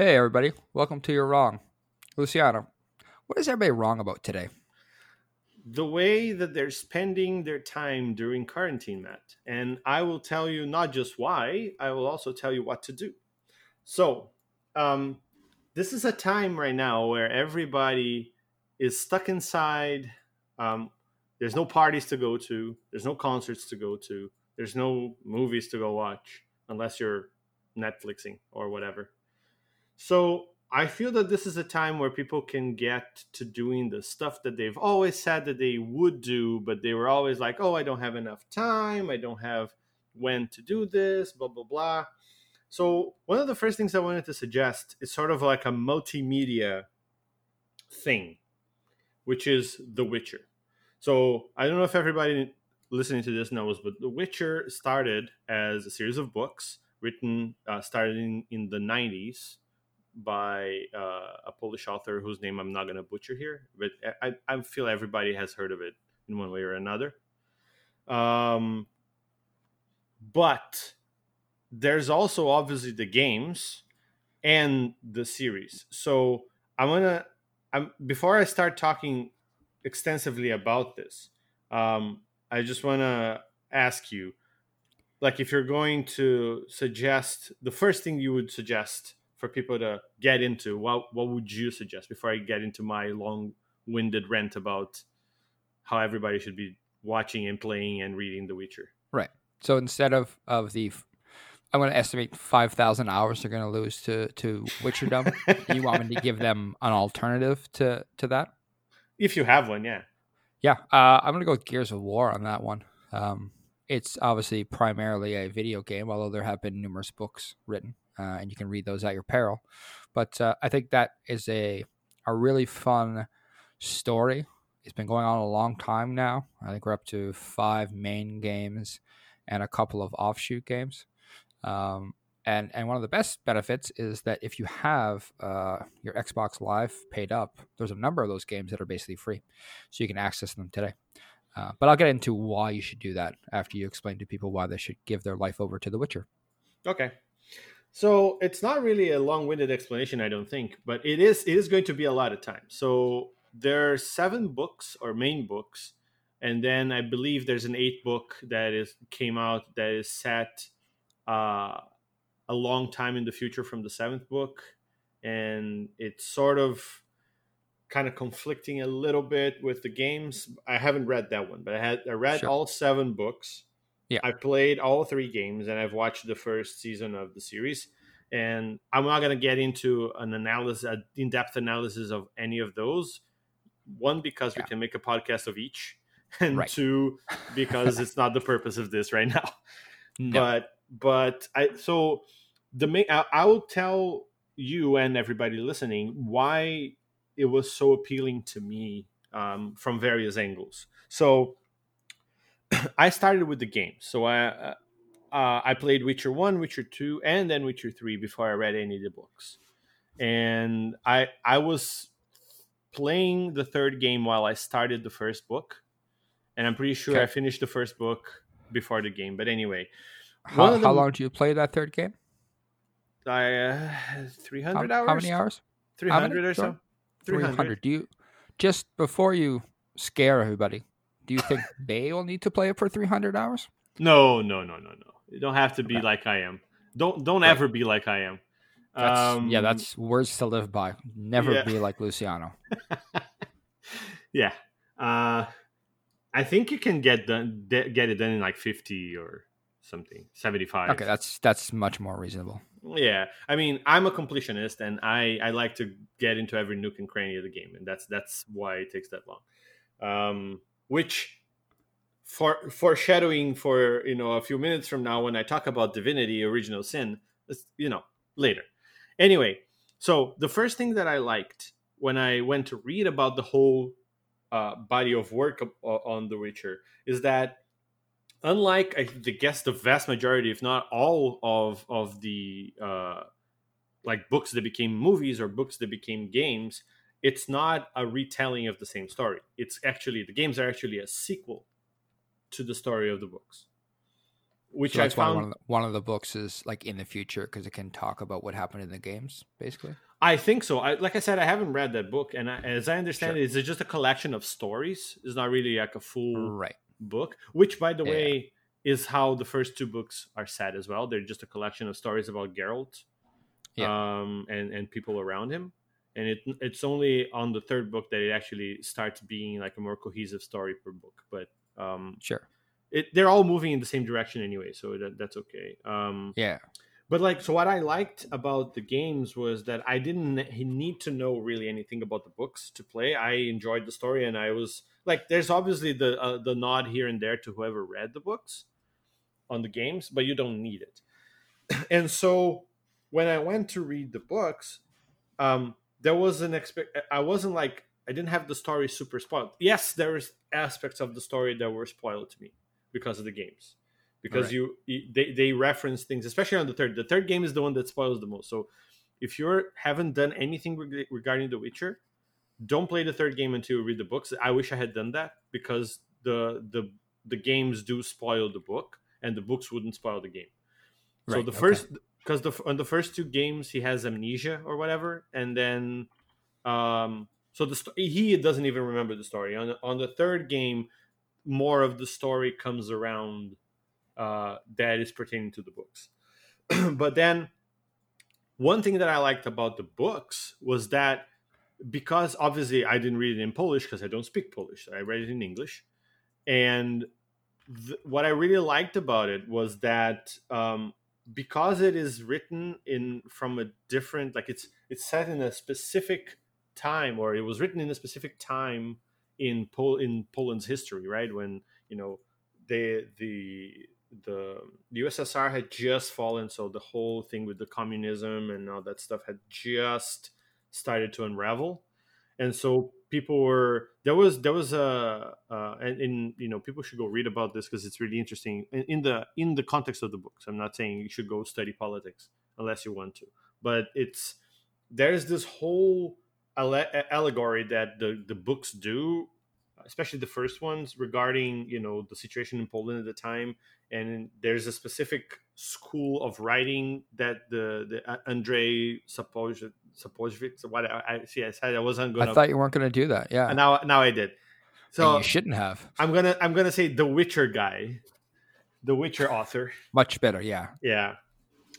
Hey, everybody. Welcome to You're Wrong. Luciano, what is everybody wrong about today? The way that they're spending their time during quarantine, Matt. And I will tell you not just why, I will also tell you what to do. So, um, this is a time right now where everybody is stuck inside. Um, there's no parties to go to, there's no concerts to go to, there's no movies to go watch unless you're Netflixing or whatever. So I feel that this is a time where people can get to doing the stuff that they've always said that they would do, but they were always like, oh, I don't have enough time. I don't have when to do this, blah, blah, blah. So, one of the first things I wanted to suggest is sort of like a multimedia thing, which is The Witcher. So, I don't know if everybody listening to this knows, but The Witcher started as a series of books written, uh, starting in the 90s by uh, a Polish author whose name I'm not going to butcher here, but I, I feel everybody has heard of it in one way or another. Um, but there's also obviously the games and the series. So I'm gonna, I'm before I start talking extensively about this, um, I just want to ask you, like, if you're going to suggest the first thing you would suggest for people to get into, what what would you suggest before I get into my long-winded rant about how everybody should be watching and playing and reading The Witcher? Right. So instead of of the, I'm going to estimate five thousand hours they're going to lose to to Witcherdom. you want me to give them an alternative to to that? If you have one, yeah. Yeah, uh, I'm going to go with Gears of War on that one. Um, it's obviously primarily a video game, although there have been numerous books written uh, and you can read those at your peril. But uh, I think that is a a really fun story. It's been going on a long time now. I think we're up to five main games and a couple of offshoot games. Um, and and one of the best benefits is that if you have uh, your Xbox Live paid up, there's a number of those games that are basically free, so you can access them today. Uh, but I'll get into why you should do that after you explain to people why they should give their life over to The Witcher. Okay. So it's not really a long-winded explanation, I don't think, but it is it is going to be a lot of time. So there are seven books or main books, and then I believe there's an eighth book that is came out that is set uh, a long time in the future from the seventh book, and it's sort of kind of conflicting a little bit with the games. I haven't read that one, but I had I read sure. all seven books yeah. I've played all three games and I've watched the first season of the series. And I'm not going to get into an analysis, an in depth analysis of any of those. One, because yeah. we can make a podcast of each. And right. two, because it's not the purpose of this right now. No. But, but I, so the main, I, I will tell you and everybody listening why it was so appealing to me um, from various angles. So, I started with the game, so I uh, uh, I played Witcher one, Witcher two, and then Witcher three before I read any of the books, and I I was playing the third game while I started the first book, and I'm pretty sure okay. I finished the first book before the game. But anyway, how, how long do you play that third game? I uh, three hundred hours. How many hours? Three hundred or so. Three hundred. Do you just before you scare everybody? Do you think they will need to play it for 300 hours? No, no, no, no, no. You don't have to be okay. like I am. Don't don't right. ever be like I am. That's, um, yeah, that's words to live by. Never yeah. be like Luciano. yeah, uh, I think you can get done get it done in like 50 or something, 75. Okay, that's that's much more reasonable. Yeah, I mean, I'm a completionist, and I I like to get into every nook and cranny of the game, and that's that's why it takes that long. Um, which for foreshadowing for you know a few minutes from now when I talk about divinity, original sin, you know later. Anyway, so the first thing that I liked when I went to read about the whole uh, body of work on The Witcher is that unlike I guess the vast majority, if not all of of the uh, like books that became movies or books that became games, it's not a retelling of the same story. It's actually the games are actually a sequel to the story of the books. which So I found. one of, the, one of the books is like in the future because it can talk about what happened in the games, basically. I think so. I, like I said, I haven't read that book, and I, as I understand Sure. it, it's just a collection of stories. It's not really like a full Right. book. Which, by the Yeah. way, is how the first two books are set as well. They're just a collection of stories about Geralt, um, and and people around him. And it it's only on the third book that it actually starts being like a more cohesive story per book. But um, Sure. it, they're all moving in the same direction anyway, so that, that's okay. Um, Yeah. but like, so what I liked about the games was that I didn't need to know really anything about the books to play. I enjoyed the story, and I was like, there's obviously the uh, the nod here and there to whoever read the books on the games, but you don't need it. and so when I went to read the books, um, there was an expect. I wasn't like I didn't have the story super spoiled. Yes, there is aspects of the story that were spoiled to me because of the games because Right. you, you they, they reference things especially on the third the third game is the one that spoils the most so if you haven't done anything reg- regarding the witcher don't play the third game until you read the books i wish i had done that because the the the games do spoil the book and the books wouldn't spoil the game so the okay. first because the on the first two games he has amnesia or whatever and then um so the he doesn't even remember the story. On the, on the third game more of the story comes around uh that is pertaining to the books. But then one thing that i liked about the books was that because obviously i didn't read it in polish because i don't speak polish i read it in english. And what i really liked about it was that um because it is written in from a different like it's it's set in a specific time or it was written in a specific time in Pol- in Poland's history right? When you know they the the the USSR had just fallen so the whole thing with the communism and all that stuff had just started to unravel. And so people were there was there was a uh, and, and you know people should go read about this because it's really interesting in, in the in the context of the books. I'm not saying you should go study politics unless you want to but it's there's this whole alle- allegory that the the books do especially the first ones regarding you know the situation in poland at the time. And there's a specific school of writing that the the uh, andrei Sapoj- Sapojvich, what I, I see i said i wasn't gonna I thought you weren't going to do that. Yeah. and now now I did. And So you shouldn't have. I'm gonna I'm gonna say the Witcher guy, the Witcher author. Much better. Yeah. Yeah.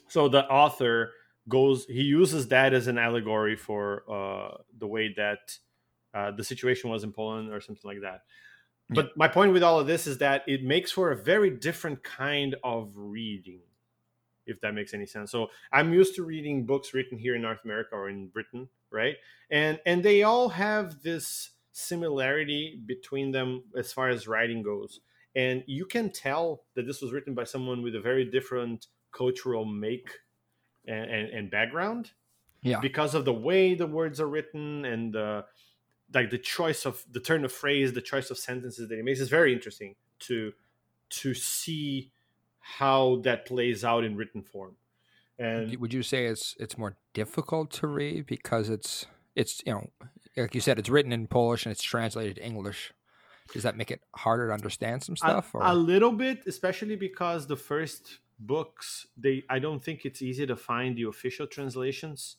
So the author goes he uses that as an allegory for uh, the way that uh, the situation was in Poland or something like that. But my point with all of this is that it makes for a very different kind of reading, if that makes any sense. So I'm used to reading books written here in North America or in Britain, right? And and they all have this similarity between them as far as writing goes. And you can tell that this was written by someone with a very different cultural make and, and, and background Yeah. because of the way the words are written and the like the choice of the turn of phrase, the choice of sentences that he makes is very interesting to to see how that plays out in written form. And Would you say it's it's more difficult to read because it's it's you know like you said it's written in Polish and it's translated to English. Does that make it harder to understand some stuff? a, or a little bit, especially because the first books they I don't think it's easy to find the official translations,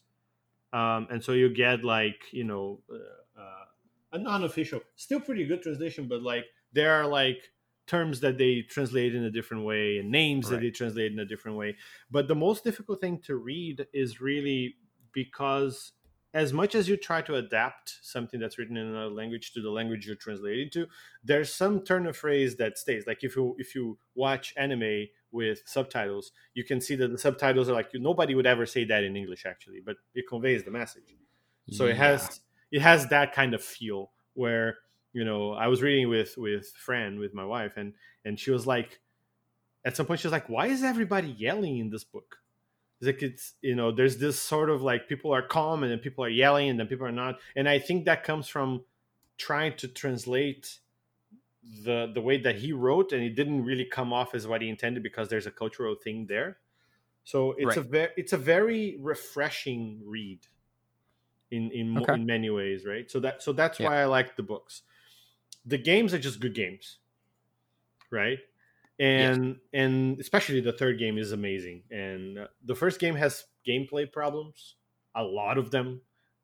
um, and so you get like you know uh, uh, a non-official, still pretty good translation, but like there are like terms that they translate in a different way and names that they translate in a different way. But the most difficult thing to read is really because as much as you try to adapt something that's written in another language to the language you're translating to, there's some turn of phrase that stays. Like if you if you watch anime with subtitles, you can see that the subtitles are like nobody would ever say that in English actually, but it conveys the message. So it has it has that kind of feel where you know I was reading with with Fran with my wife and and she was like at some point she was like why is everybody yelling in this book? It's like it's you know there's this sort of like people are calm and then people are yelling and then people are not and I think that comes from trying to translate the the way that he wrote and it didn't really come off as what he intended because there's a cultural thing there. So it's a very it's a very refreshing read in in, Okay. in many ways right? So that so that's Yeah. why i like the books the games are just good games right and yes. and especially the third game is amazing. And uh, the first game has gameplay problems, a lot of them.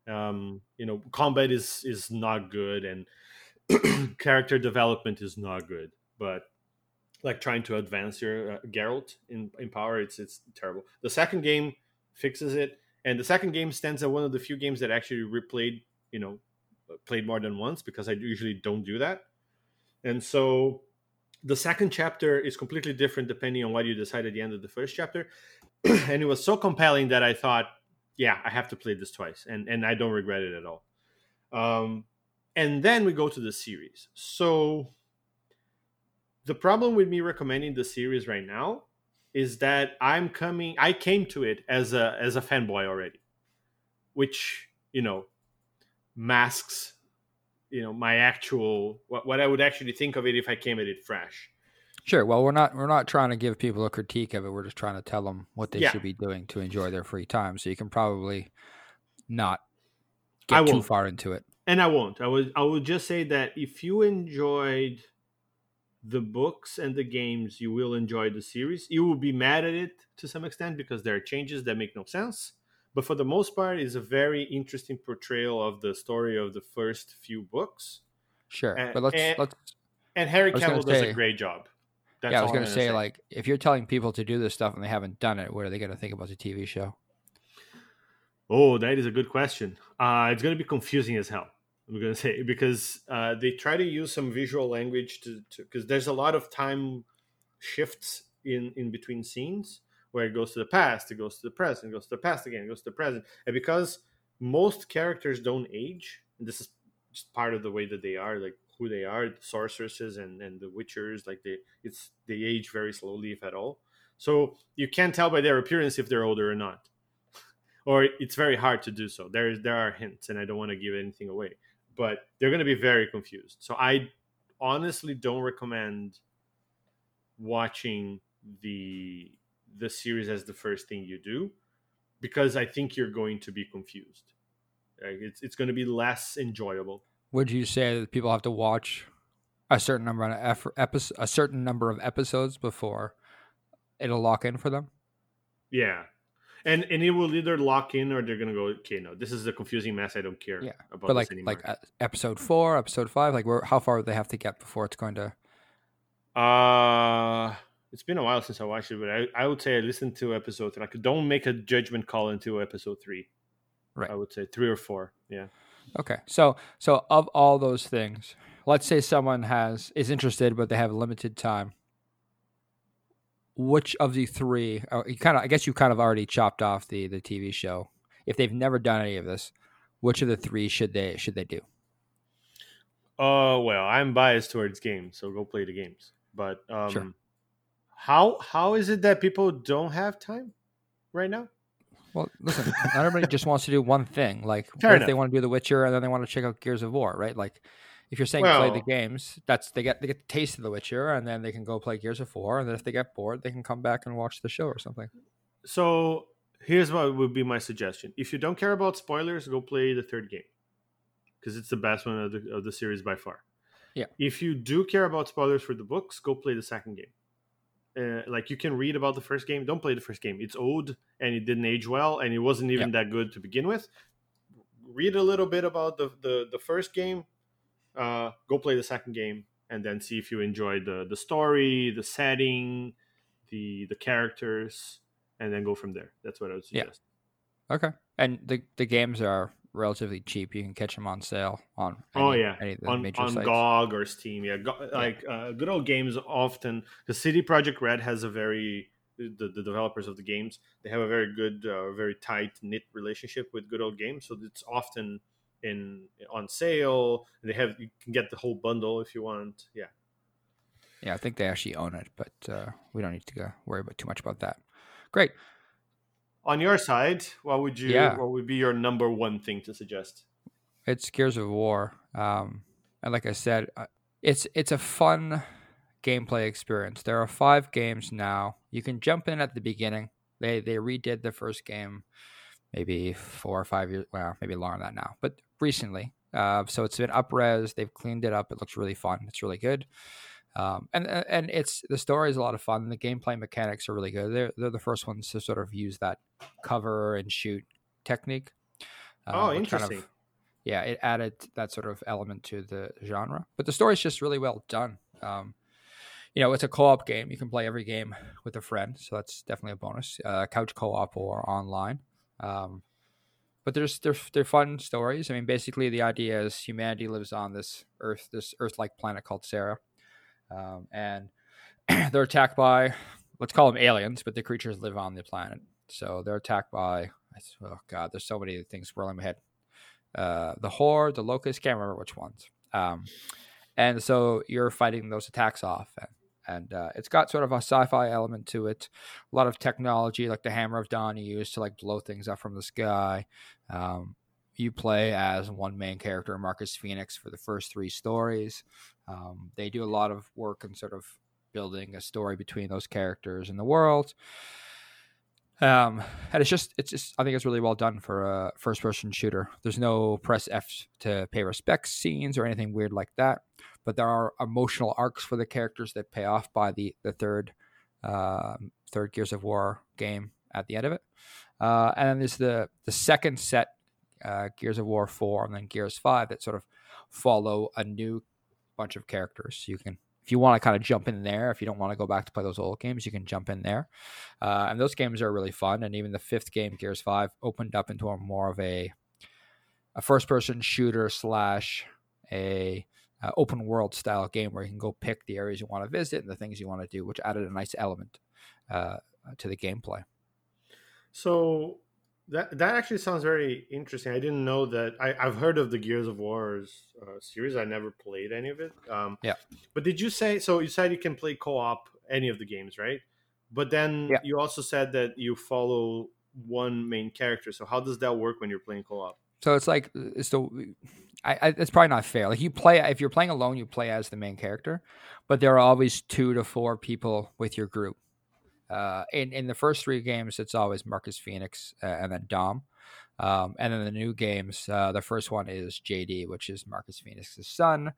Um, you know, combat is is not good, and character development is not good. But like trying to advance your uh, Geralt in in power, it's it's terrible. The second game fixes it, and the second game stands as one of the few games that actually replayed, you know, played more than once because I usually don't do that. And so the second chapter is completely different depending on what you decide at the end of the first chapter. and it was so compelling that I thought, yeah, I have to play this twice, and and I don't regret it at all. Um, and then we go to the series. So the problem with me recommending the series right now is that I'm coming I came to it as a as a fanboy already. Which, you know, masks you know my actual what, what I would actually think of it if I came at it fresh. Sure. Well, we're not we're not trying to give people a critique of it. We're just trying to tell them what they yeah. should be doing to enjoy their free time. So you can probably not get too far into it. And I won't. I would I would just say that if you enjoyed the books and the games, you will enjoy the series. You will be mad at it to some extent because there are changes that make no sense. But for the most part, it's a very interesting portrayal of the story of the first few books. Sure, and, but let's and, let's. And Harry Cavill does say, a great job. That's yeah, I was going to say, say, like, if you're telling people to do this stuff and they haven't done it, what are they going to think about the TV show? Oh, that is a good question. Uh, it's going to be confusing as hell. I'm going to say because uh, they try to use some visual language to because there's a lot of time shifts in in between scenes where it goes to the past, it goes to the present, it goes to the past again, it goes to the present, and because most characters don't age, and this is just part of the way that they are, like who they are, the sorceresses and and the witchers, like they it's they age very slowly if at all. So you can't tell by their appearance if they're older or not. or it's very hard to do so. There there are hints, and I don't want to give anything away but they're going to be very confused. So I honestly don't recommend watching the the series as the first thing you do because I think you're going to be confused. Like it's it's going to be less enjoyable. Would you say that people have to watch a certain number of episodes, a certain number of episodes before it'll lock in for them? Yeah, and and it will either lock in or they're gonna go okay no this is a confusing mess i don't care yeah but like like uh, episode four episode five like where how far would they have to get before it's going to uh it's been a while since i watched it but i, I would say i listened to episode three like don't make a judgment call into episode three right i would say three or four yeah okay so so of all those things let's say someone has is interested but they have limited time which of the three? Uh, you kind of, I guess you kind of already chopped off the the TV show. If they've never done any of this, which of the three should they should they do? Uh, well, I'm biased towards games, so go play the games. But um, sure. How how is it that people don't have time right now? Well, listen, not everybody just wants to do one thing. Like, Fair what enough. if they want to do The Witcher and then they want to check out Gears of War, right? Like, if you're saying well, play the games, that's they get they get the taste of The Witcher, and then they can go play Gears of War, and then if they get bored, they can come back and watch the show or something. So here's what would be my suggestion: if you don't care about spoilers, go play the third game because it's the best one of the, of the series by far. Yeah. If you do care about spoilers for the books, go play the second game. Uh, like you can read about the first game, don't play the first game. It's old and it didn't age well, and it wasn't even that good to begin with. Read a little bit about the, the the first game, uh, go play the second game and then see if you enjoy the the story, the setting, the the characters, and then go from there. That's what I would suggest. Yeah. Okay. And the the games are relatively cheap. You can catch them on sale on oh, any, oh yeah on, on GOG or Steam. Yeah, Go, like uh, good old games often. The CD Projekt Red has a very the, the developers of the games they have a very good, uh, very tight knit relationship with good old games. So it's often in on sale. They have you can get the whole bundle if you want. Yeah. Yeah, I think they actually own it, but uh, we don't need to go worry about too much about that. Great. On your side, what would you? Yeah. What would be your number one thing to suggest? It's Gears of War, um, and like I said, uh, it's it's a fun gameplay experience. There are five games now. You can jump in at the beginning. They they redid the first game maybe four or five years. Well, maybe longer than that now, but recently. Uh, so it's been up res. They've cleaned it up. It looks really fun. It's really good. Um, and and it's the story is a lot of fun. The gameplay mechanics are really good. They're they're the first ones to sort of use that cover and shoot technique. Um, oh, interesting. Kind of, yeah, it added that sort of element to the genre. But the story is just really well done. Um, you know, it's a co-op game. You can play every game with a friend, so that's definitely a bonus. Uh, couch co-op or online. Um, but there's they're, they're fun stories. I mean, basically the idea is humanity lives on this Earth, this Earth-like planet called Sera, um, and they're attacked by let's call them aliens, but the creatures live on the planet. So they're attacked by oh god, there's so many things swirling in my head. Uh, the horde, the locust, can't remember which ones. Um, and so you're fighting those attacks off, and and uh, it's got sort of a sci-fi element to it. A lot of technology, like the Hammer of Dawn, you use to like blow things up from the sky. Um, you play as one main character, Marcus Fenix, for the first three stories. Um, they do a lot of work in sort of building a story between those characters and the world. Um, and it's just, it's just, I think it's really well done for a first person shooter. There's no press F to pay respects scenes or anything weird like that but there are emotional arcs for the characters that pay off by the the third uh, third Gears of War game at the end of it. Uh, and then there's the the second set, uh, Gears of War four, and then Gears five that sort of follow a new bunch of characters. You can, if you want to kind of jump in there, if you don't want to go back to play those old games, you can jump in there. Uh, and those games are really fun. And even the fifth game, Gears five, opened up into a more of a a first person shooter slash a uh, open world style game where you can go pick the areas you want to visit and the things you want to do, which added a nice element uh, to the gameplay. So that that actually sounds very interesting. I didn't know that. I, have heard of the Gears of Wars uh, series. I never played any of it. Um, yeah. But did you say so? You said you can play co-op any of the games, right? But then yeah. you also said that you follow one main character. So how does that work when you're playing co-op? So it's like so I, I, it's probably not fair. Like you play if you're playing alone, you play as the main character, but there are always two to four people with your group. Uh, in in the first three games, it's always Marcus Fenix uh, and then Dom, um, and then the new games, uh, the first one is JD, which is Marcus Fenix's son.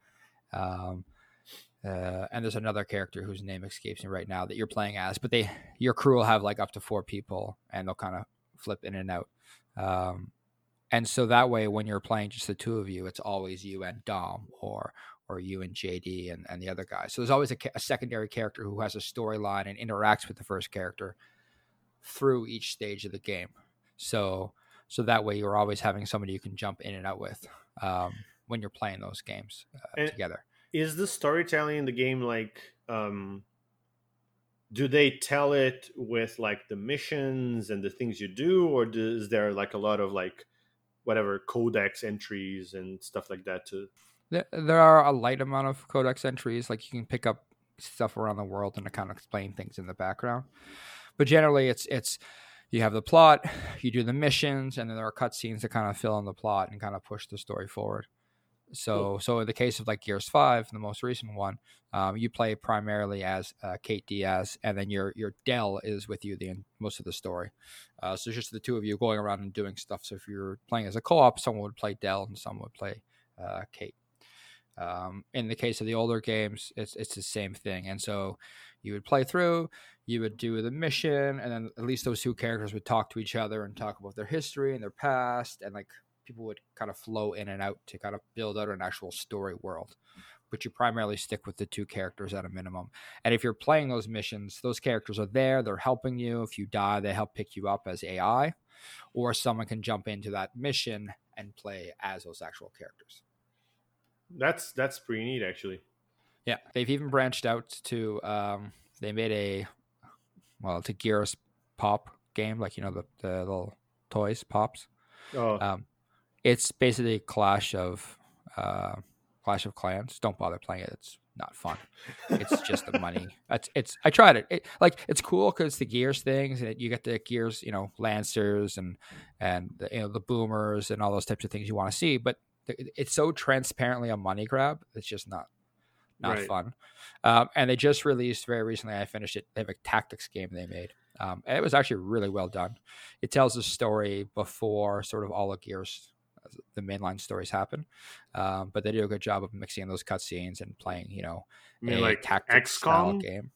Um, uh, and there's another character whose name escapes me right now that you're playing as, but they your crew will have like up to four people, and they'll kind of flip in and out. Um, and so that way, when you're playing just the two of you, it's always you and Dom or or you and JD and, and the other guy. So there's always a, a secondary character who has a storyline and interacts with the first character through each stage of the game. So so that way you're always having somebody you can jump in and out with um, when you're playing those games uh, together. Is the storytelling in the game like? Um, do they tell it with like the missions and the things you do, or is there like a lot of like whatever codex entries and stuff like that too. There, are a light amount of codex entries, like you can pick up stuff around the world and kind of explain things in the background. But generally, it's it's you have the plot, you do the missions, and then there are cutscenes that kind of fill in the plot and kind of push the story forward. So, so in the case of like Gears Five, the most recent one, um, you play primarily as uh, Kait Diaz, and then your your Del is with you the most of the story. Uh, so it's just the two of you going around and doing stuff. So if you're playing as a co-op, someone would play Del and someone would play uh, Kait. Um, in the case of the older games, it's it's the same thing, and so you would play through, you would do the mission, and then at least those two characters would talk to each other and talk about their history and their past, and like people would kind of flow in and out to kind of build out an actual story world. But you primarily stick with the two characters at a minimum. And if you're playing those missions, those characters are there, they're helping you. If you die, they help pick you up as AI, or someone can jump into that mission and play as those actual characters. That's that's pretty neat, actually. Yeah, they've even branched out to. Um, they made a well, it's a Gears Pop game, like you know the, the little toys pops. Oh. Um, it's basically a clash of uh, Clash of Clans. Don't bother playing it; it's not fun. It's just the money. It's it's. I tried it. it like it's cool because the Gears things, and you get the Gears, you know, Lancers and and the, you know the Boomers and all those types of things you want to see. But it's so transparently a money grab. It's just not not right. fun. Um, and they just released very recently. I finished it. They have a tactics game they made, um, and it was actually really well done. It tells a story before sort of all of Gears the mainline stories happen. Um, but they do a good job of mixing those cutscenes and playing, you know, You a like tactics style XCOM? game.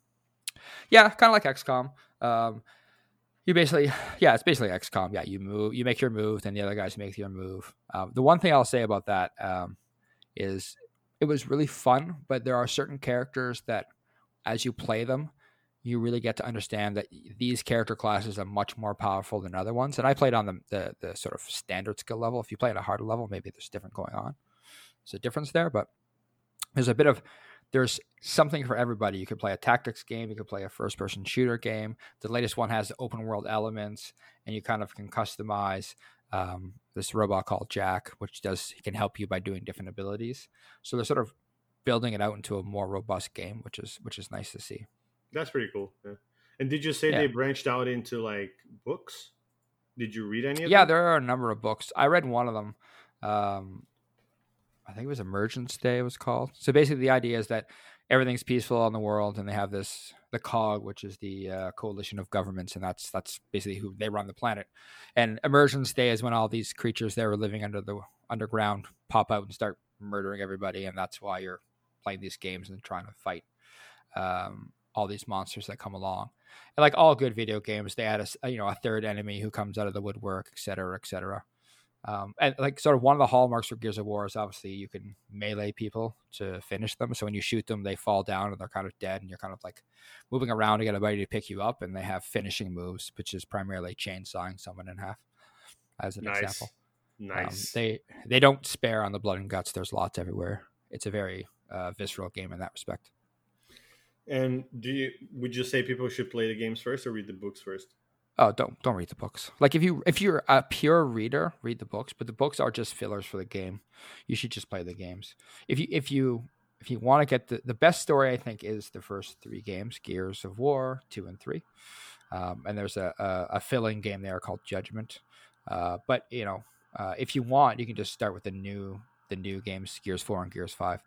Yeah, kind of like XCOM. Um, you basically, yeah, it's basically XCOM. Yeah, you move, you make your move, then the other guys make your move. Um, the one thing I'll say about that um, is it was really fun, but there are certain characters that, as you play them, you really get to understand that these character classes are much more powerful than other ones. And I played on the the, the sort of standard skill level. If you play at a harder level, maybe there's different going on. There's a difference there, but there's a bit of there's something for everybody. You could play a tactics game, you could play a first person shooter game. The latest one has open world elements, and you kind of can customize um, this robot called Jack, which does can help you by doing different abilities. So they're sort of building it out into a more robust game, which is which is nice to see. That's pretty cool. Yeah. And did you say Yeah. they branched out into like books? Did you read any of Yeah, them? Yeah, there are a number of books. I read one of them. Um, I think it was Emergence Day. It was called. So basically, the idea is that everything's peaceful in the world, and they have this the COG, which is the uh, coalition of governments, and that's that's basically who they run the planet. And Emergence Day is when all these creatures that were living under the underground pop out and start murdering everybody, and that's why you're playing these games and trying to fight um, all these monsters that come along. And like all good video games, they add a you know a third enemy who comes out of the woodwork, et cetera, et cetera. Um, and like sort of one of the hallmarks for Gears of War is obviously you can melee people to finish them. So when you shoot them, they fall down and they're kind of dead, and you're kind of like moving around to get a buddy to pick you up. And they have finishing moves, which is primarily chainsawing someone in half, as an Nice. example. Um, Nice. they they don't spare on the blood and guts. There's lots everywhere. It's a very uh, visceral game in that respect. and do you would you say people should play the games first or read the books first? Oh, don't don't read the books. Like if you if you're a pure reader, read the books, but the books are just fillers for the game. You should just play the games. If you if you if you want to get the the best story, I think is the first three games: Gears of War two and three. Um, and there's a, a a filling game there called Judgment. Uh, but you know, uh, if you want, you can just start with the new the new games, Gears four and Gears five.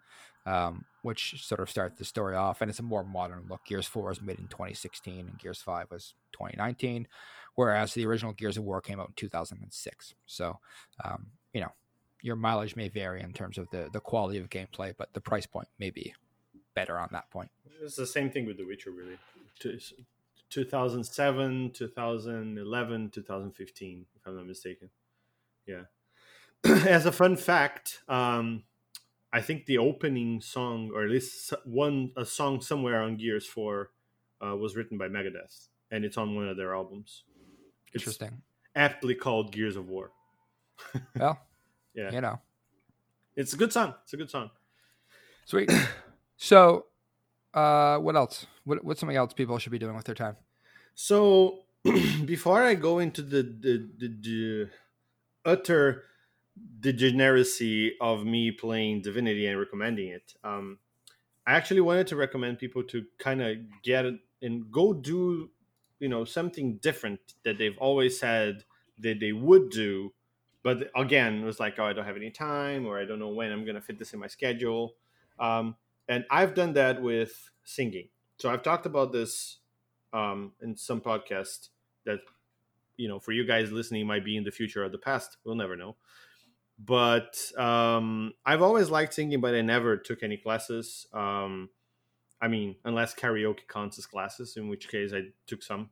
Um, which sort of starts the story off, and it's a more modern look. Gears Four was made in 2016, and Gears Five was 2019 whereas the original Gears of War came out in 2006. So, um, you know, your mileage may vary in terms of the the quality of gameplay, but the price point may be better on that point. It's the same thing with The Witcher, really. 2007, 2011, 2015, if I'm not mistaken. Yeah. As a fun fact, um, I think the opening song, or at least one a song somewhere on Gears 4, uh, was written by Megadeth, and it's on one of their albums. It's Interesting. aptly called Gears of War. Well, Yeah, you know, it's a good song. It's a good song. sweet. so, uh, what else? What, what's something else people should be doing with their time? So before I go into the the, the, the utter degeneracy of me playing Divinity and recommending it, um, I actually wanted to recommend people to kind of get it and go do, you know, something different that they've always said that they would do, but again, it was like, oh, I don't have any time, or I don't know when I'm going to fit this in my schedule. Um, and I've done that with singing. So I've talked about this um, in some podcast that you know for you guys listening might be in the future or the past we'll never know but um, i've always liked singing but i never took any classes um, i mean unless karaoke counts as classes in which case i took some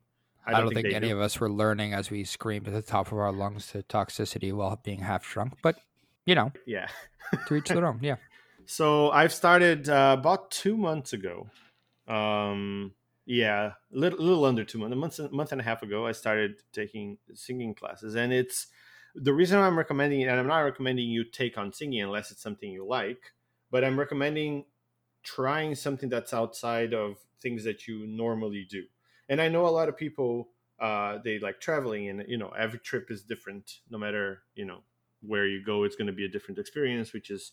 I don't, think, they any do. of us were learning as we screamed at the top of our lungs to toxicity while being half drunk, but you know, yeah to each their own. Yeah. so i've started uh, about two months ago um, yeah a little, little under two months a month, month and a half ago i started taking singing classes and it's the reason i'm recommending it and i'm not recommending you take on singing unless it's something you like but i'm recommending trying something that's outside of things that you normally do. And i know a lot of people uh, they like traveling and you know every trip is different no matter you know where you go it's going to be a different experience which is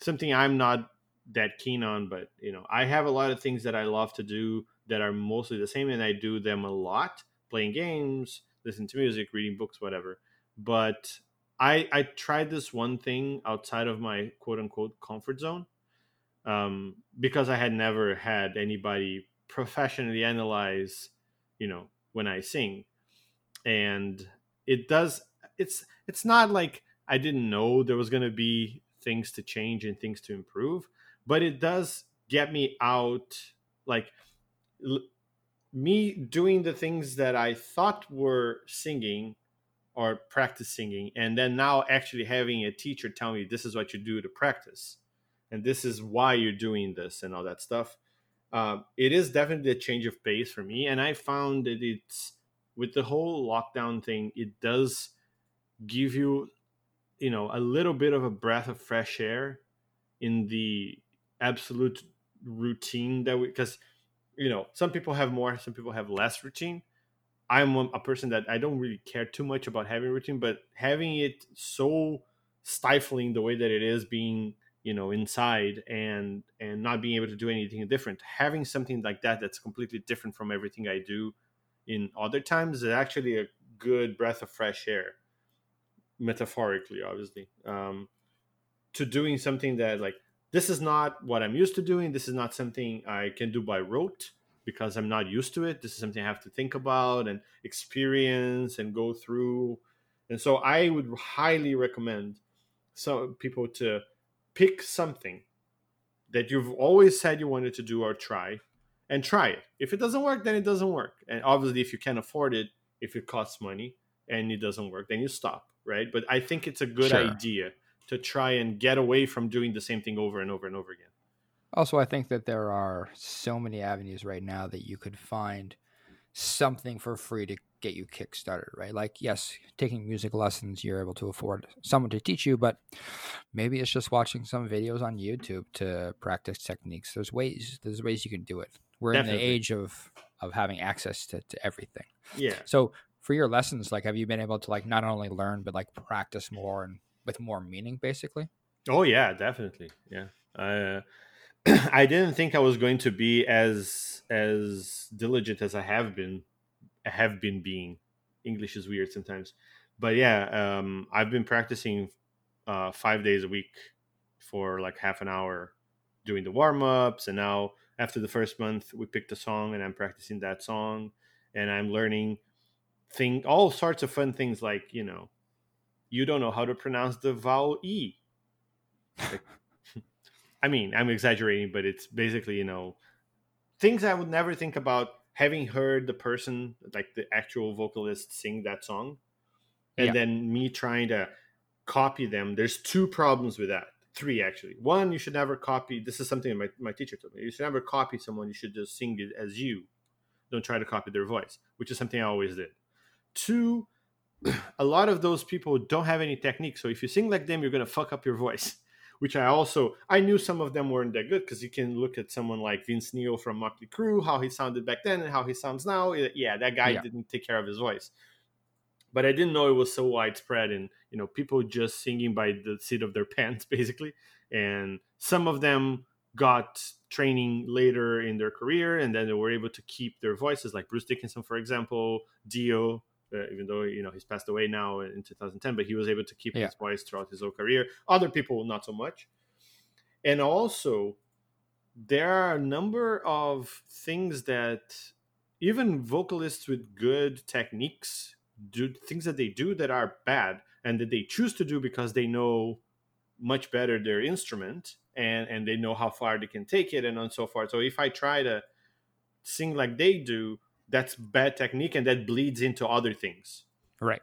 something i'm not that keen on but you know i have a lot of things that i love to do that are mostly the same and i do them a lot playing games listening to music reading books whatever but i i tried this one thing outside of my quote unquote comfort zone um, because i had never had anybody professionally analyze you know when i sing. And it does it's it's not like I didn't know there was going to be things to change and things to improve, but it does get me out like l- me doing the things that I thought were singing or practice singing and then now actually having a teacher tell me this is what you do to practice and this is why you're doing this and all that stuff uh, it is definitely a change of pace for me and i found that it's with the whole lockdown thing it does give you you know a little bit of a breath of fresh air in the absolute routine that we because you know some people have more some people have less routine i'm a person that i don't really care too much about having routine but having it so stifling the way that it is being you know inside and and not being able to do anything different. Having something like that that's completely different from everything i do in other times is actually a good breath of fresh air metaphorically obviously. Um to doing something that like this is not what i'm used to doing this is not something i can do by rote because i'm not used to it this is something i have to think about and experience and go through and so i would highly recommend some people to pick something that you've always said you wanted to do or try and try it. If it doesn't work, then it doesn't work. And obviously, if you can't afford it, if it costs money and it doesn't work, then you stop, right? But I think it's a good Sure. idea to try and get away from doing the same thing over and over and over again. Also, I think that there are so many avenues right now that you could find something for free to get you kickstarted, right? Like, yes, taking music lessons, you're able to afford someone to teach you, but maybe it's just watching some videos on YouTube to practice techniques. There's ways, there's ways you can do it. We're in the age of of having access to, to everything. Yeah. So for your lessons, like have you been able to like not only learn but like practice more and with more meaning basically? Oh yeah, definitely. Yeah. Uh, I didn't think I was going to be as as diligent as I have been I have been being. English is weird sometimes. But yeah, um, I've been practicing uh, five days a week for like half an hour doing the warm ups. And now, after the first month, we picked a song and I'm practicing that song. And I'm learning thing all sorts of fun things like, you know, you don't know how to pronounce the vowel E. Like, I mean, I'm exaggerating, but it's basically, you know, things I would never think about having heard the person, like the actual vocalist, sing that song, and Yeah. then me trying to copy them. There's two problems with that. Three, actually. One, you should never copy. This is something my, my teacher told me. You should never copy someone. You should just sing it as you. Don't try to copy their voice, which is something I always did. Two, a lot of those people don't have any technique. So if you sing like them, you're going to fuck up your voice which I also I knew some of them weren't that good because you can look at someone like Vince Neil from Motley Crue, how he sounded back then and how he sounds now. Eh, yeah, that guy Yeah. didn't take care of his voice. But I didn't know it was so widespread and you know people just singing by the seat of their pants basically. And some of them got training later in their career and then they were able to keep their voices like Bruce Dickinson for example, Dio uh, even though you know he's passed away now in 2010 but he was able to keep Yeah. his voice throughout his whole career. Other people not so much. And also there are a number of things that even vocalists with good techniques do things that they do that are bad and that they choose to do because they know much better their instrument and and they know how far they can take it and on so forth. So if i try to sing like they do that's bad technique and that bleeds into other things Right.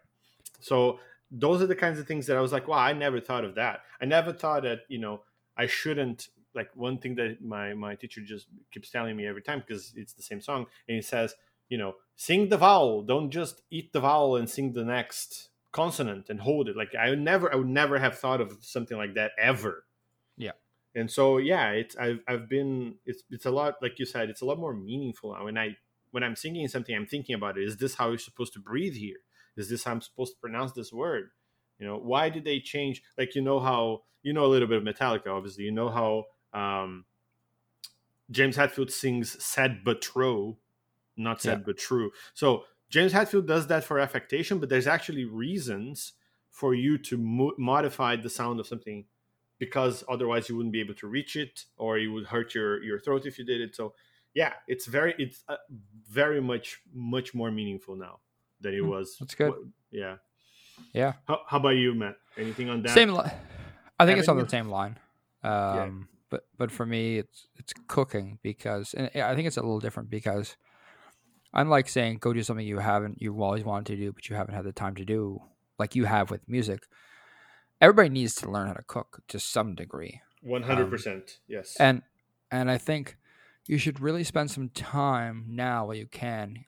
so those are the kinds of things that I was like, wow, I never thought of that. I never thought that, you know, I shouldn't like one thing that my my teacher just keeps telling me every time because it's the same song and he says, you know, sing the vowel, don't just eat the vowel and sing the next consonant and hold it. Like I would never I would never have thought of something like that ever. Yeah. And so yeah, it's I've I've been it's it's a lot like you said, it's a lot more meaningful now when I when I'm singing something, I'm thinking about it. Is this how you're supposed to breathe here? Is this how I'm supposed to pronounce this word? You know, why did they change? Like, you know how you know a little bit of Metallica, obviously. You know how um, James Hetfield sings "sad but true," not "sad Yeah. but true." So James Hetfield does that for affectation, but there's actually reasons for you to mo- modify the sound of something because otherwise you wouldn't be able to reach it, or you would hurt your your throat if you did it. So yeah, it's very it's uh, very much much more meaningful now than it Hmm, was. that's good. Yeah. Yeah. How, how about you, Matt? Anything on that? Same. Li- I think it's on the same line. Um, But but for me, it's it's cooking because and I think it's a little different because unlike saying go do something you haven't you've always wanted to do but you haven't had the time to do like you have with music. Everybody needs to learn how to cook to some degree. One hundred percent. Yes. And and I think you should really spend some time now while you can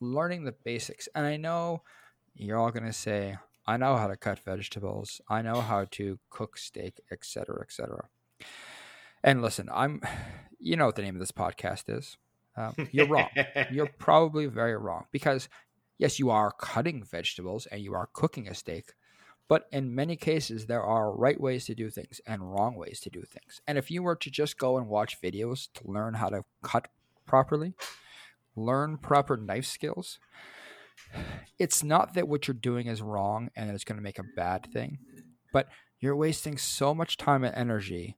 learning the basics. And I know you're all gonna say, I know how to cut vegetables, I know how to cook steak, etc., etc. And listen, I'm you know what the name of this podcast is. Um, you're wrong. You're probably very wrong because yes, you are cutting vegetables and you are cooking a steak, but in many cases there are right ways to do things and wrong ways to do things. And if you were to just go and watch videos to learn how to cut properly, learn proper knife skills, it's not that what you're doing is wrong and it's going to make a bad thing, but you're wasting so much time and energy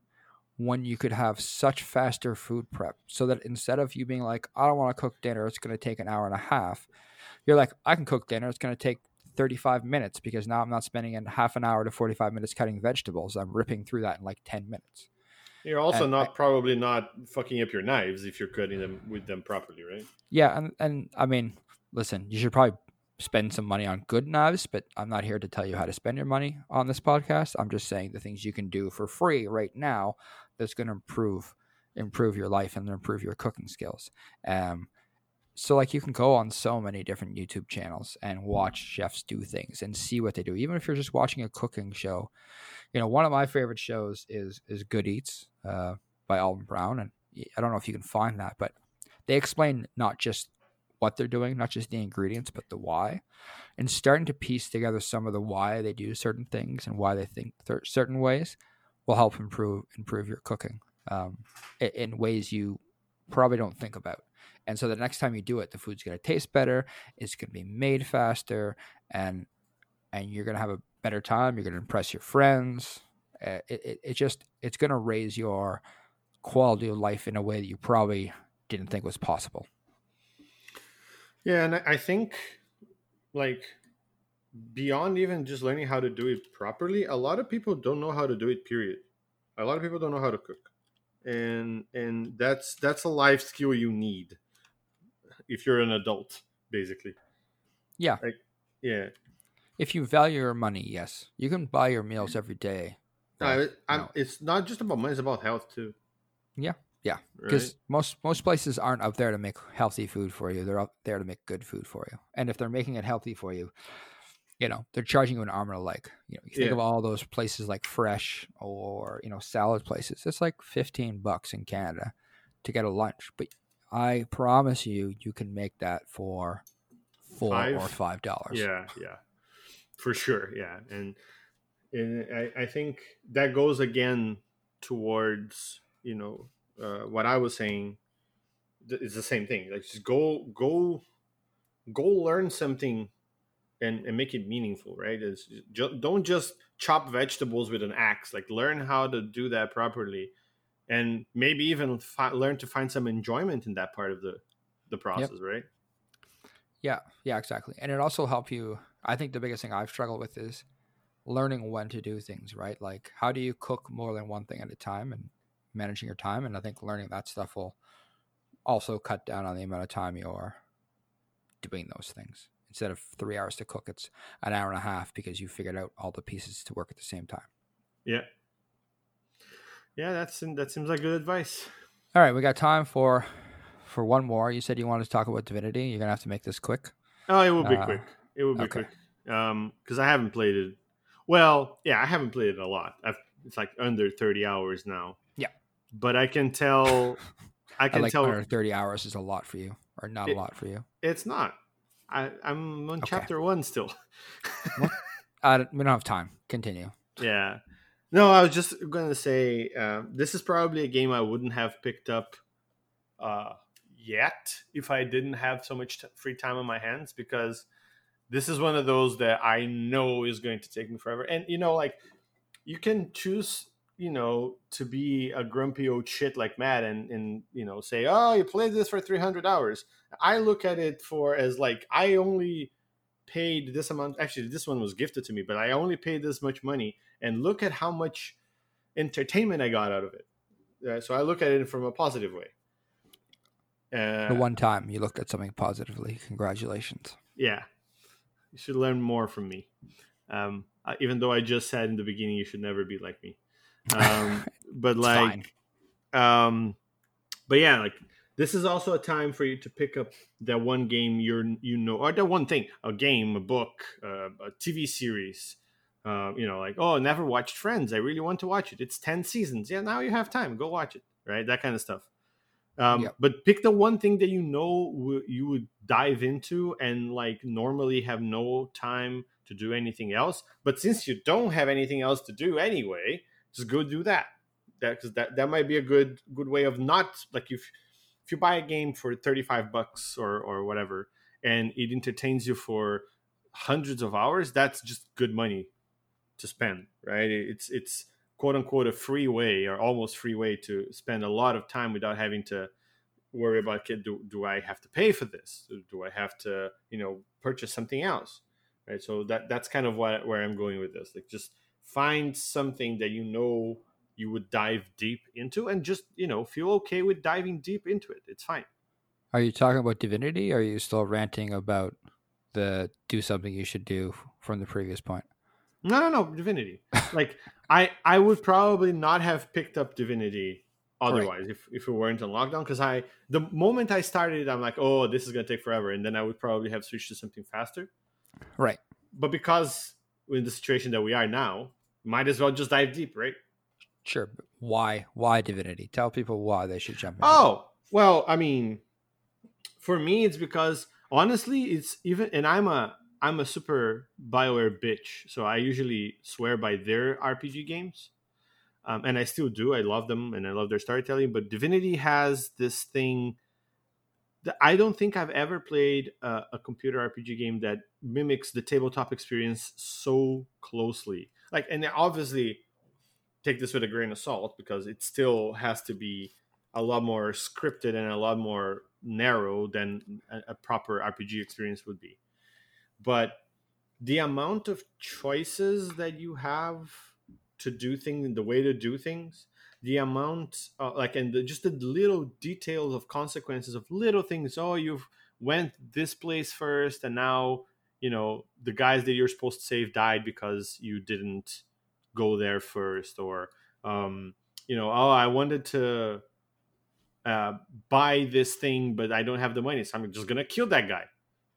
when you could have such faster food prep so that instead of you being like i don't want to cook dinner it's going to take an hour and a half you're like i can cook dinner it's going to take 35 minutes because now i'm not spending in half an hour to 45 minutes cutting vegetables. I'm ripping through that in like 10 minutes. You're also and not I- probably not fucking up your knives if you're cutting them with them properly, right? yeah and, and i mean listen you should probably spend some money on good knives but i'm not here to tell you how to spend your money on this podcast. I'm just saying the things you can do for free right now that's going to improve improve your life and improve your cooking skills. Um so like you can go on so many different youtube channels and watch chefs do things and see what they do even if you're just watching a cooking show. You know one of my favorite shows is is good eats uh, by alton brown and i don't know if you can find that but they explain not just what they're doing not just the ingredients but the why and starting to piece together some of the why they do certain things and why they think th- certain ways will help improve improve your cooking um, in ways you probably don't think about and so the next time you do it the food's going to taste better it's going to be made faster and and you're going to have a better time you're going to impress your friends uh, it, it, it just it's going to raise your quality of life in a way that you probably didn't think was possible Yeah, and I I think like beyond even just learning how to do it properly, a lot of people don't know how to do it. Period. A lot of people don't know how to cook, and and that's that's a life skill you need if you're an adult, basically. Yeah. Like, yeah. if you value your money yes you can buy your meals every day No, but, I'm, know, it's not just about money; it's about health too. Yeah, yeah, Right? because most most places aren't up there to make healthy food for you they're up there to make good food for you and if they're making it healthy for you you know they're charging you an arm and a leg you know you think Yeah. of all those places like fresh or you know salad places it's like 15 bucks in canada to get a lunch but i promise you you can make that for four or Five? five dollars Yeah, yeah, for sure. Yeah, and and I, I think that goes again towards you know uh, what I was saying. It's the same thing. Like just go go go learn something and and make it meaningful. Right? It's don't just chop vegetables with an axe. Like learn how to do that properly, and maybe even fi- learn to find some enjoyment in that part of the the process. Right? Yeah, yeah, exactly. And it also help you. I think the biggest thing I've struggled with is learning when to do things, right? Like how do you cook more than one thing at a time and managing your time. And I think learning that stuff will also cut down on the amount of time you're doing those things. Instead of three hours to cook, it's an hour and a half because you figured out all the pieces to work at the same time. Yeah. Yeah, that's that seems like good advice. All right, we got time for for one more. You said you wanted to talk about Divinity. You're gonna have to make this quick. Oh, it will be Uh, quick. It will be okay. quick. Um, because I haven't played it. Well, yeah, I haven't played it a lot. I've, it's like under thirty hours now. Yeah. But I can tell. I I can like tell Thirty hours is a lot for you, or not a lot for you. it's not. I, I'm on Okay. chapter one still. I don't, we don't have time. Continue. yeah. No, I was just going to say uh, this is probably a game I wouldn't have picked up uh, yet if I didn't have so much t- free time on my hands because this is one of those that I know is going to take me forever. And you know, like you can choose, you know, to be a grumpy old shit like Matt and and you know say, oh, you played this for three hundred hours. I look at it for as like I only paid this amount. Actually, this one was gifted to me, but I only paid this much money, and look at how much entertainment I got out of it. Uh, so I look at it from a positive way. Uh, the one time you looked at something positively, congratulations. Yeah, you should learn more from me. Um, even though I just said in the beginning you should never be like me. Um, but like, um, but yeah, like this is also a time for you to pick up that one game you're you know or that one thing a game a book uh, a tv series uh, you know like oh never watched friends. I really want to watch it. It's 10 seasons. Yeah now you have time. Go watch it. Right? That kind of stuff. Um, yep. but pick the one thing that you know w- you would dive into and like normally have no time to do anything else. But since you don't have anything else to do anyway just go do that. That because that, that might be a good good way of not like if if you buy a game for 35 bucks or or whatever and it entertains you for hundreds of hours that's just good money to spend right? It's it's quote unquote a free way or almost free way to spend a lot of time without having to worry about do, do i have to pay for this? Do i have to you know purchase something else? Right? So that that's kind of what where i'm going with this. Like just find something that you know you would dive deep into and just you know feel okay with diving deep into it. It's fine. Are you talking about divinity? Are you still ranting about the do something you should do from the previous point no no no divinity like i i would probably not have picked up divinity otherwise if, if it weren't on lockdown because i the moment i started i'm like oh this is going to take forever and then i would probably have switched to something faster right but because in the situation that we are now might as well just dive deep right Sure. Why? Why divinity? Tell people why they should jump. in. Oh well, I mean, for me, it's because honestly, it's even, and I'm a I'm a super Bioware bitch, so I usually swear by their RPG games, um, and I still do. I love them and I love their storytelling. But Divinity has this thing that I don't think I've ever played a, a computer RPG game that mimics the tabletop experience so closely. Like, and obviously take this with a grain of salt because it still has to be a lot more scripted and a lot more narrow than a, a proper RPG experience would be. But the amount of choices that you have to do things, the way to do things, the amount, uh, like, and the, just the little details of consequences of little things. Oh, you've went this place first, and now you know the guys that you're supposed to save died because you didn't go there first or um, you know oh i wanted to uh, buy this thing but i don't have the money so i'm just gonna kill that guy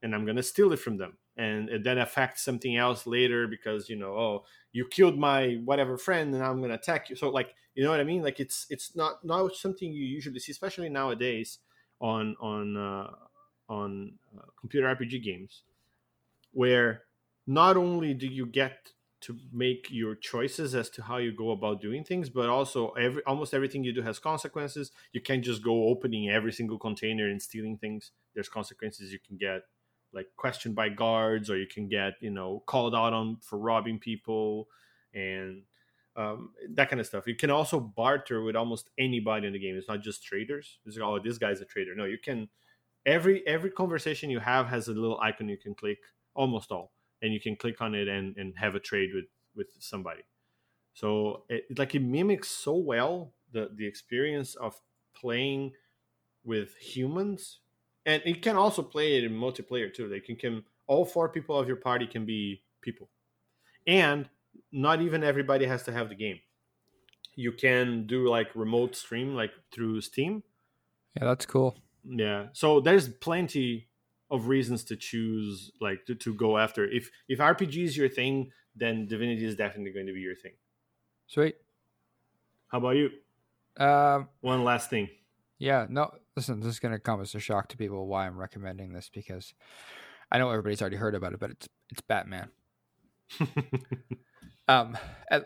and i'm gonna steal it from them and it then affects something else later because you know oh you killed my whatever friend and i'm gonna attack you. So like you know what i mean? Like it's it's not not something you usually see especially nowadays on on uh, on uh, computer rpg games where not only do you get to make your choices as to how you go about doing things but also every almost everything you do has consequences. You can't just go opening every single container and stealing things. There's consequences you can get like questioned by guards or you can get you know called out on for robbing people and um, that kind of stuff. You can also barter with almost anybody in the game. It's not just traders. It's like oh this guy's a trader. No you can every every conversation you have has a little icon you can click almost all and you can click on it and, and have a trade with with somebody. So it like it mimics so well the the experience of playing with humans and it can also play it in multiplayer too. They can, can all four people of your party can be people. And not even everybody has to have the game. You can do like remote stream like through steam. Yeah that's cool. Yeah. So there's plenty of reasons to choose like to, to go after. If if rpg is your thing then divinity is definitely going to be your thing. Sweet. How about you? Um one last thing. Yeah no listen this is going to come as a shock to people why i'm recommending this because i know everybody's already heard about it but it's it's batman um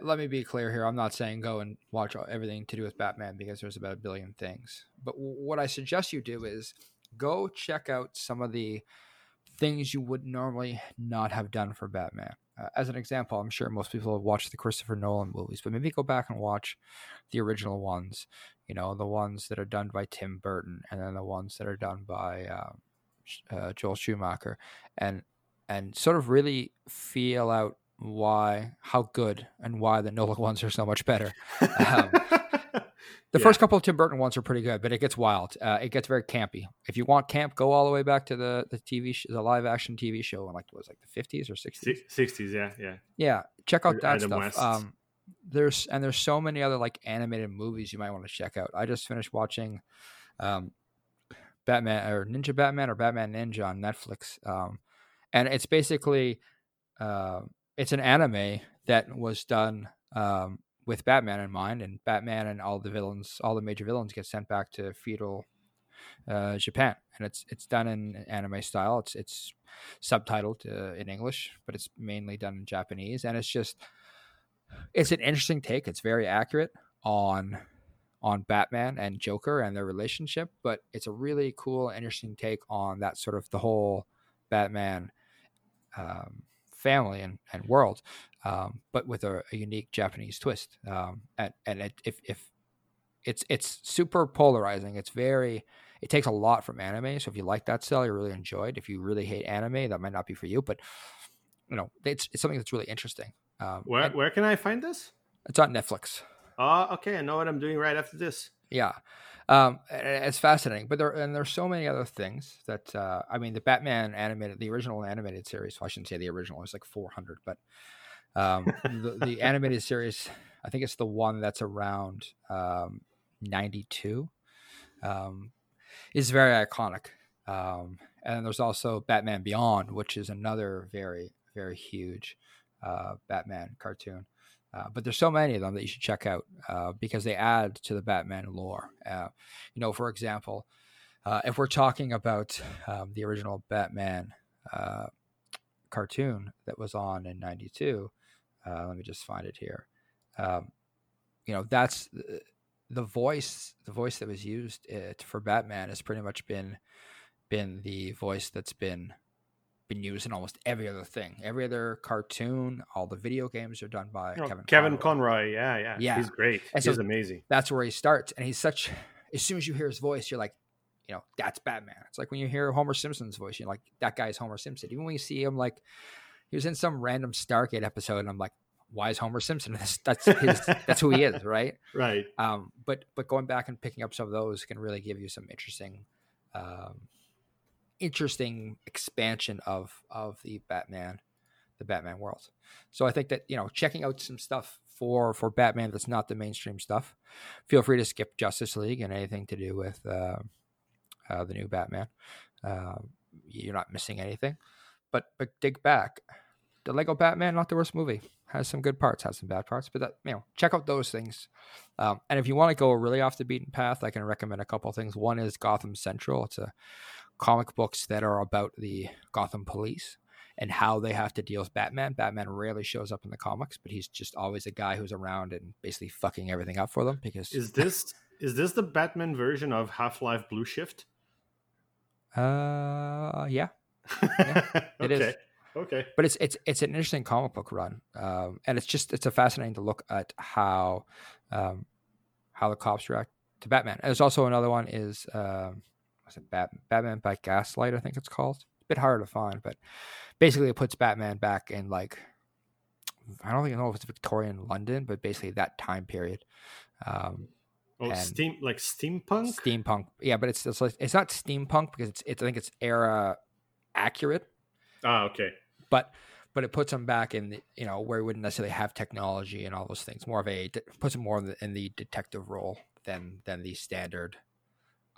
let me be clear here i'm not saying go and watch everything to do with batman because there's about a billion things but what i suggest you do is go check out some of the things you would normally not have done for Batman. Uh, as an example, I'm sure most people have watched the Christopher Nolan movies, but maybe go back and watch the original ones. You know, the ones that are done by Tim Burton, and then the ones that are done by uh, uh, Joel Schumacher, and and sort of really feel out why how good and why the Nolan ones are so much better. Um, the yeah. first couple of Tim Burton ones are pretty good, but it gets wild. Uh, it gets very campy. If you want camp, go all the way back to the the TV sh- the live action TV show in like was like the fifties or sixties. Sixties, yeah, yeah, yeah. Check out that Adam stuff. Um, there's and there's so many other like animated movies you might want to check out. I just finished watching um, Batman or Ninja Batman or Batman Ninja on Netflix, um, and it's basically uh, it's an anime that was done um, with Batman in mind, and Batman and all the villains, all the major villains, get sent back to feudal uh, Japan, and it's it's done in anime style. It's it's subtitled uh, in English, but it's mainly done in Japanese, and it's just it's an interesting take. It's very accurate on on Batman and Joker and their relationship, but it's a really cool, interesting take on that sort of the whole Batman um, family and, and world, um, but with a, a, unique Japanese twist. Um, and and it, if, if it's it's super polarizing, it's very it takes a lot from anime. So if you like that style, you really enjoy it. If you really hate anime, that might not be for you. But you know, it's it's something that's really interesting. Um, where where can I find this? It's on Netflix. Oh, okay. I know what I'm doing right after this. Yeah, um, it's fascinating. But there and there's so many other things that uh, I mean, the Batman animated, the original animated series. Well, I shouldn't say the original; it's like 400, but um, the, the, animated series, I think it's the one that's around um, 92. Um, is very iconic. Um, and there's also Batman Beyond, which is another very very huge uh, Batman cartoon. Uh, but there's so many of them that you should check out uh, because they add to the Batman lore. Uh, you know, for example, uh, if we're talking about um, the original Batman uh, cartoon that was on in '92, let me just find it here. Um, you know, that's the voice. The voice that was used for Batman has pretty much been been the voice that's been been used in almost every other thing. Every other cartoon, all the video games are done by oh, Kevin Kevin Conroy. Conroy. Yeah, yeah, yeah. He's great. And he's so amazing. That's where he starts, and he's such. As soon as you hear his voice, you're like, you know, that's Batman. It's like when you hear Homer Simpson's voice, you're like, that guy's Homer Simpson. Even when you see him, like, he was in some random Stargate episode, and I'm like, why is Homer Simpson? That's that's his, that's who he is, right? Right. Um, but but going back and picking up some of those can really give you some interesting um, interesting expansion of of the Batman, the Batman world. So I think that you know checking out some stuff for for Batman that's not the mainstream stuff. Feel free to skip Justice League and anything to do with uh, uh, the new Batman. Uh, you're not missing anything. But but dig back. The Lego Batman, not the worst movie. Has some good parts, has some bad parts, but that you know, check out those things. Um, and if you want to go really off the beaten path, I can recommend a couple things. One is Gotham Central. It's a comic books that are about the Gotham police and how they have to deal with Batman. Batman rarely shows up in the comics, but he's just always a guy who's around and basically fucking everything up for them. Because is this is this the Batman version of Half Life Blue Shift? Uh, yeah, yeah it okay. is. Okay, but it's it's it's an interesting comic book run, um, and it's just it's a fascinating to look at how um, how the cops react to Batman. And there's also another one is. Um, was it Bat- Batman by Gaslight? I think it's called. It's a bit harder to find, but basically it puts Batman back in like I don't even know if it's Victorian London, but basically that time period. Um, oh, steam like steampunk. Steampunk, yeah, but it's it's, like, it's not steampunk because it's, it's I think it's era accurate. Ah, okay. But but it puts him back in the you know where he wouldn't necessarily have technology and all those things. More of a puts him more in the, in the detective role than than the standard.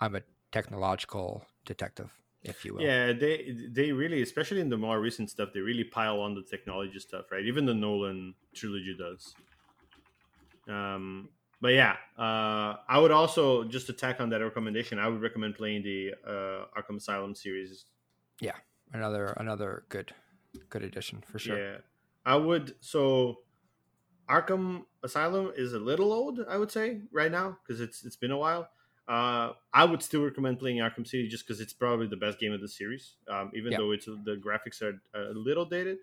I'm a technological detective, if you will. Yeah, they they really, especially in the more recent stuff, they really pile on the technology stuff, right? Even the Nolan trilogy does. Um, but yeah, uh, I would also just attack on that recommendation. I would recommend playing the uh, Arkham Asylum series. Yeah, another another good good addition for sure. Yeah, I would. So Arkham Asylum is a little old, I would say, right now because it's it's been a while. Uh, I would still recommend playing Arkham City just because it's probably the best game of the series, um, even though it's the graphics are a little dated.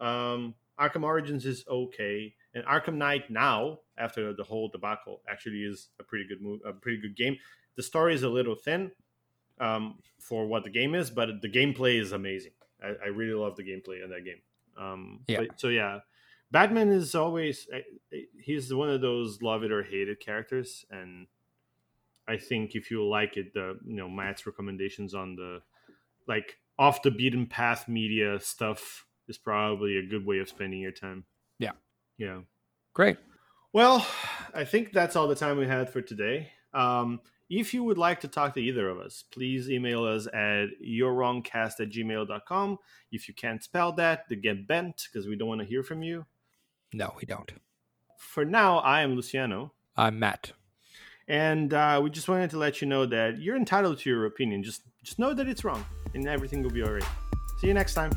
Um, Arkham Origins is okay, and Arkham Knight now, after the whole debacle, actually is a pretty good move, a pretty good game. The story is a little thin um, for what the game is, but the gameplay is amazing. I, I really love the gameplay in that game. Um, Yeah. but- so yeah, Batman is always he's one of those love it or hate it characters, and I think if you like it, the you know Matt's recommendations on the like off the beaten path media stuff is probably a good way of spending your time. Yeah. yeah. Great. Well, I think that's all the time we had for today. Um, if you would like to talk to either of us, please email us at yourwrongcast at gmail.com. If you can't spell that, then get bent because we don't want to hear from you. No, we don't. For now, I am Luciano, I'm Matt. And uh, we just wanted to let you know that you're entitled to your opinion. Just, just know that it's wrong, and everything will be all right. See you next time.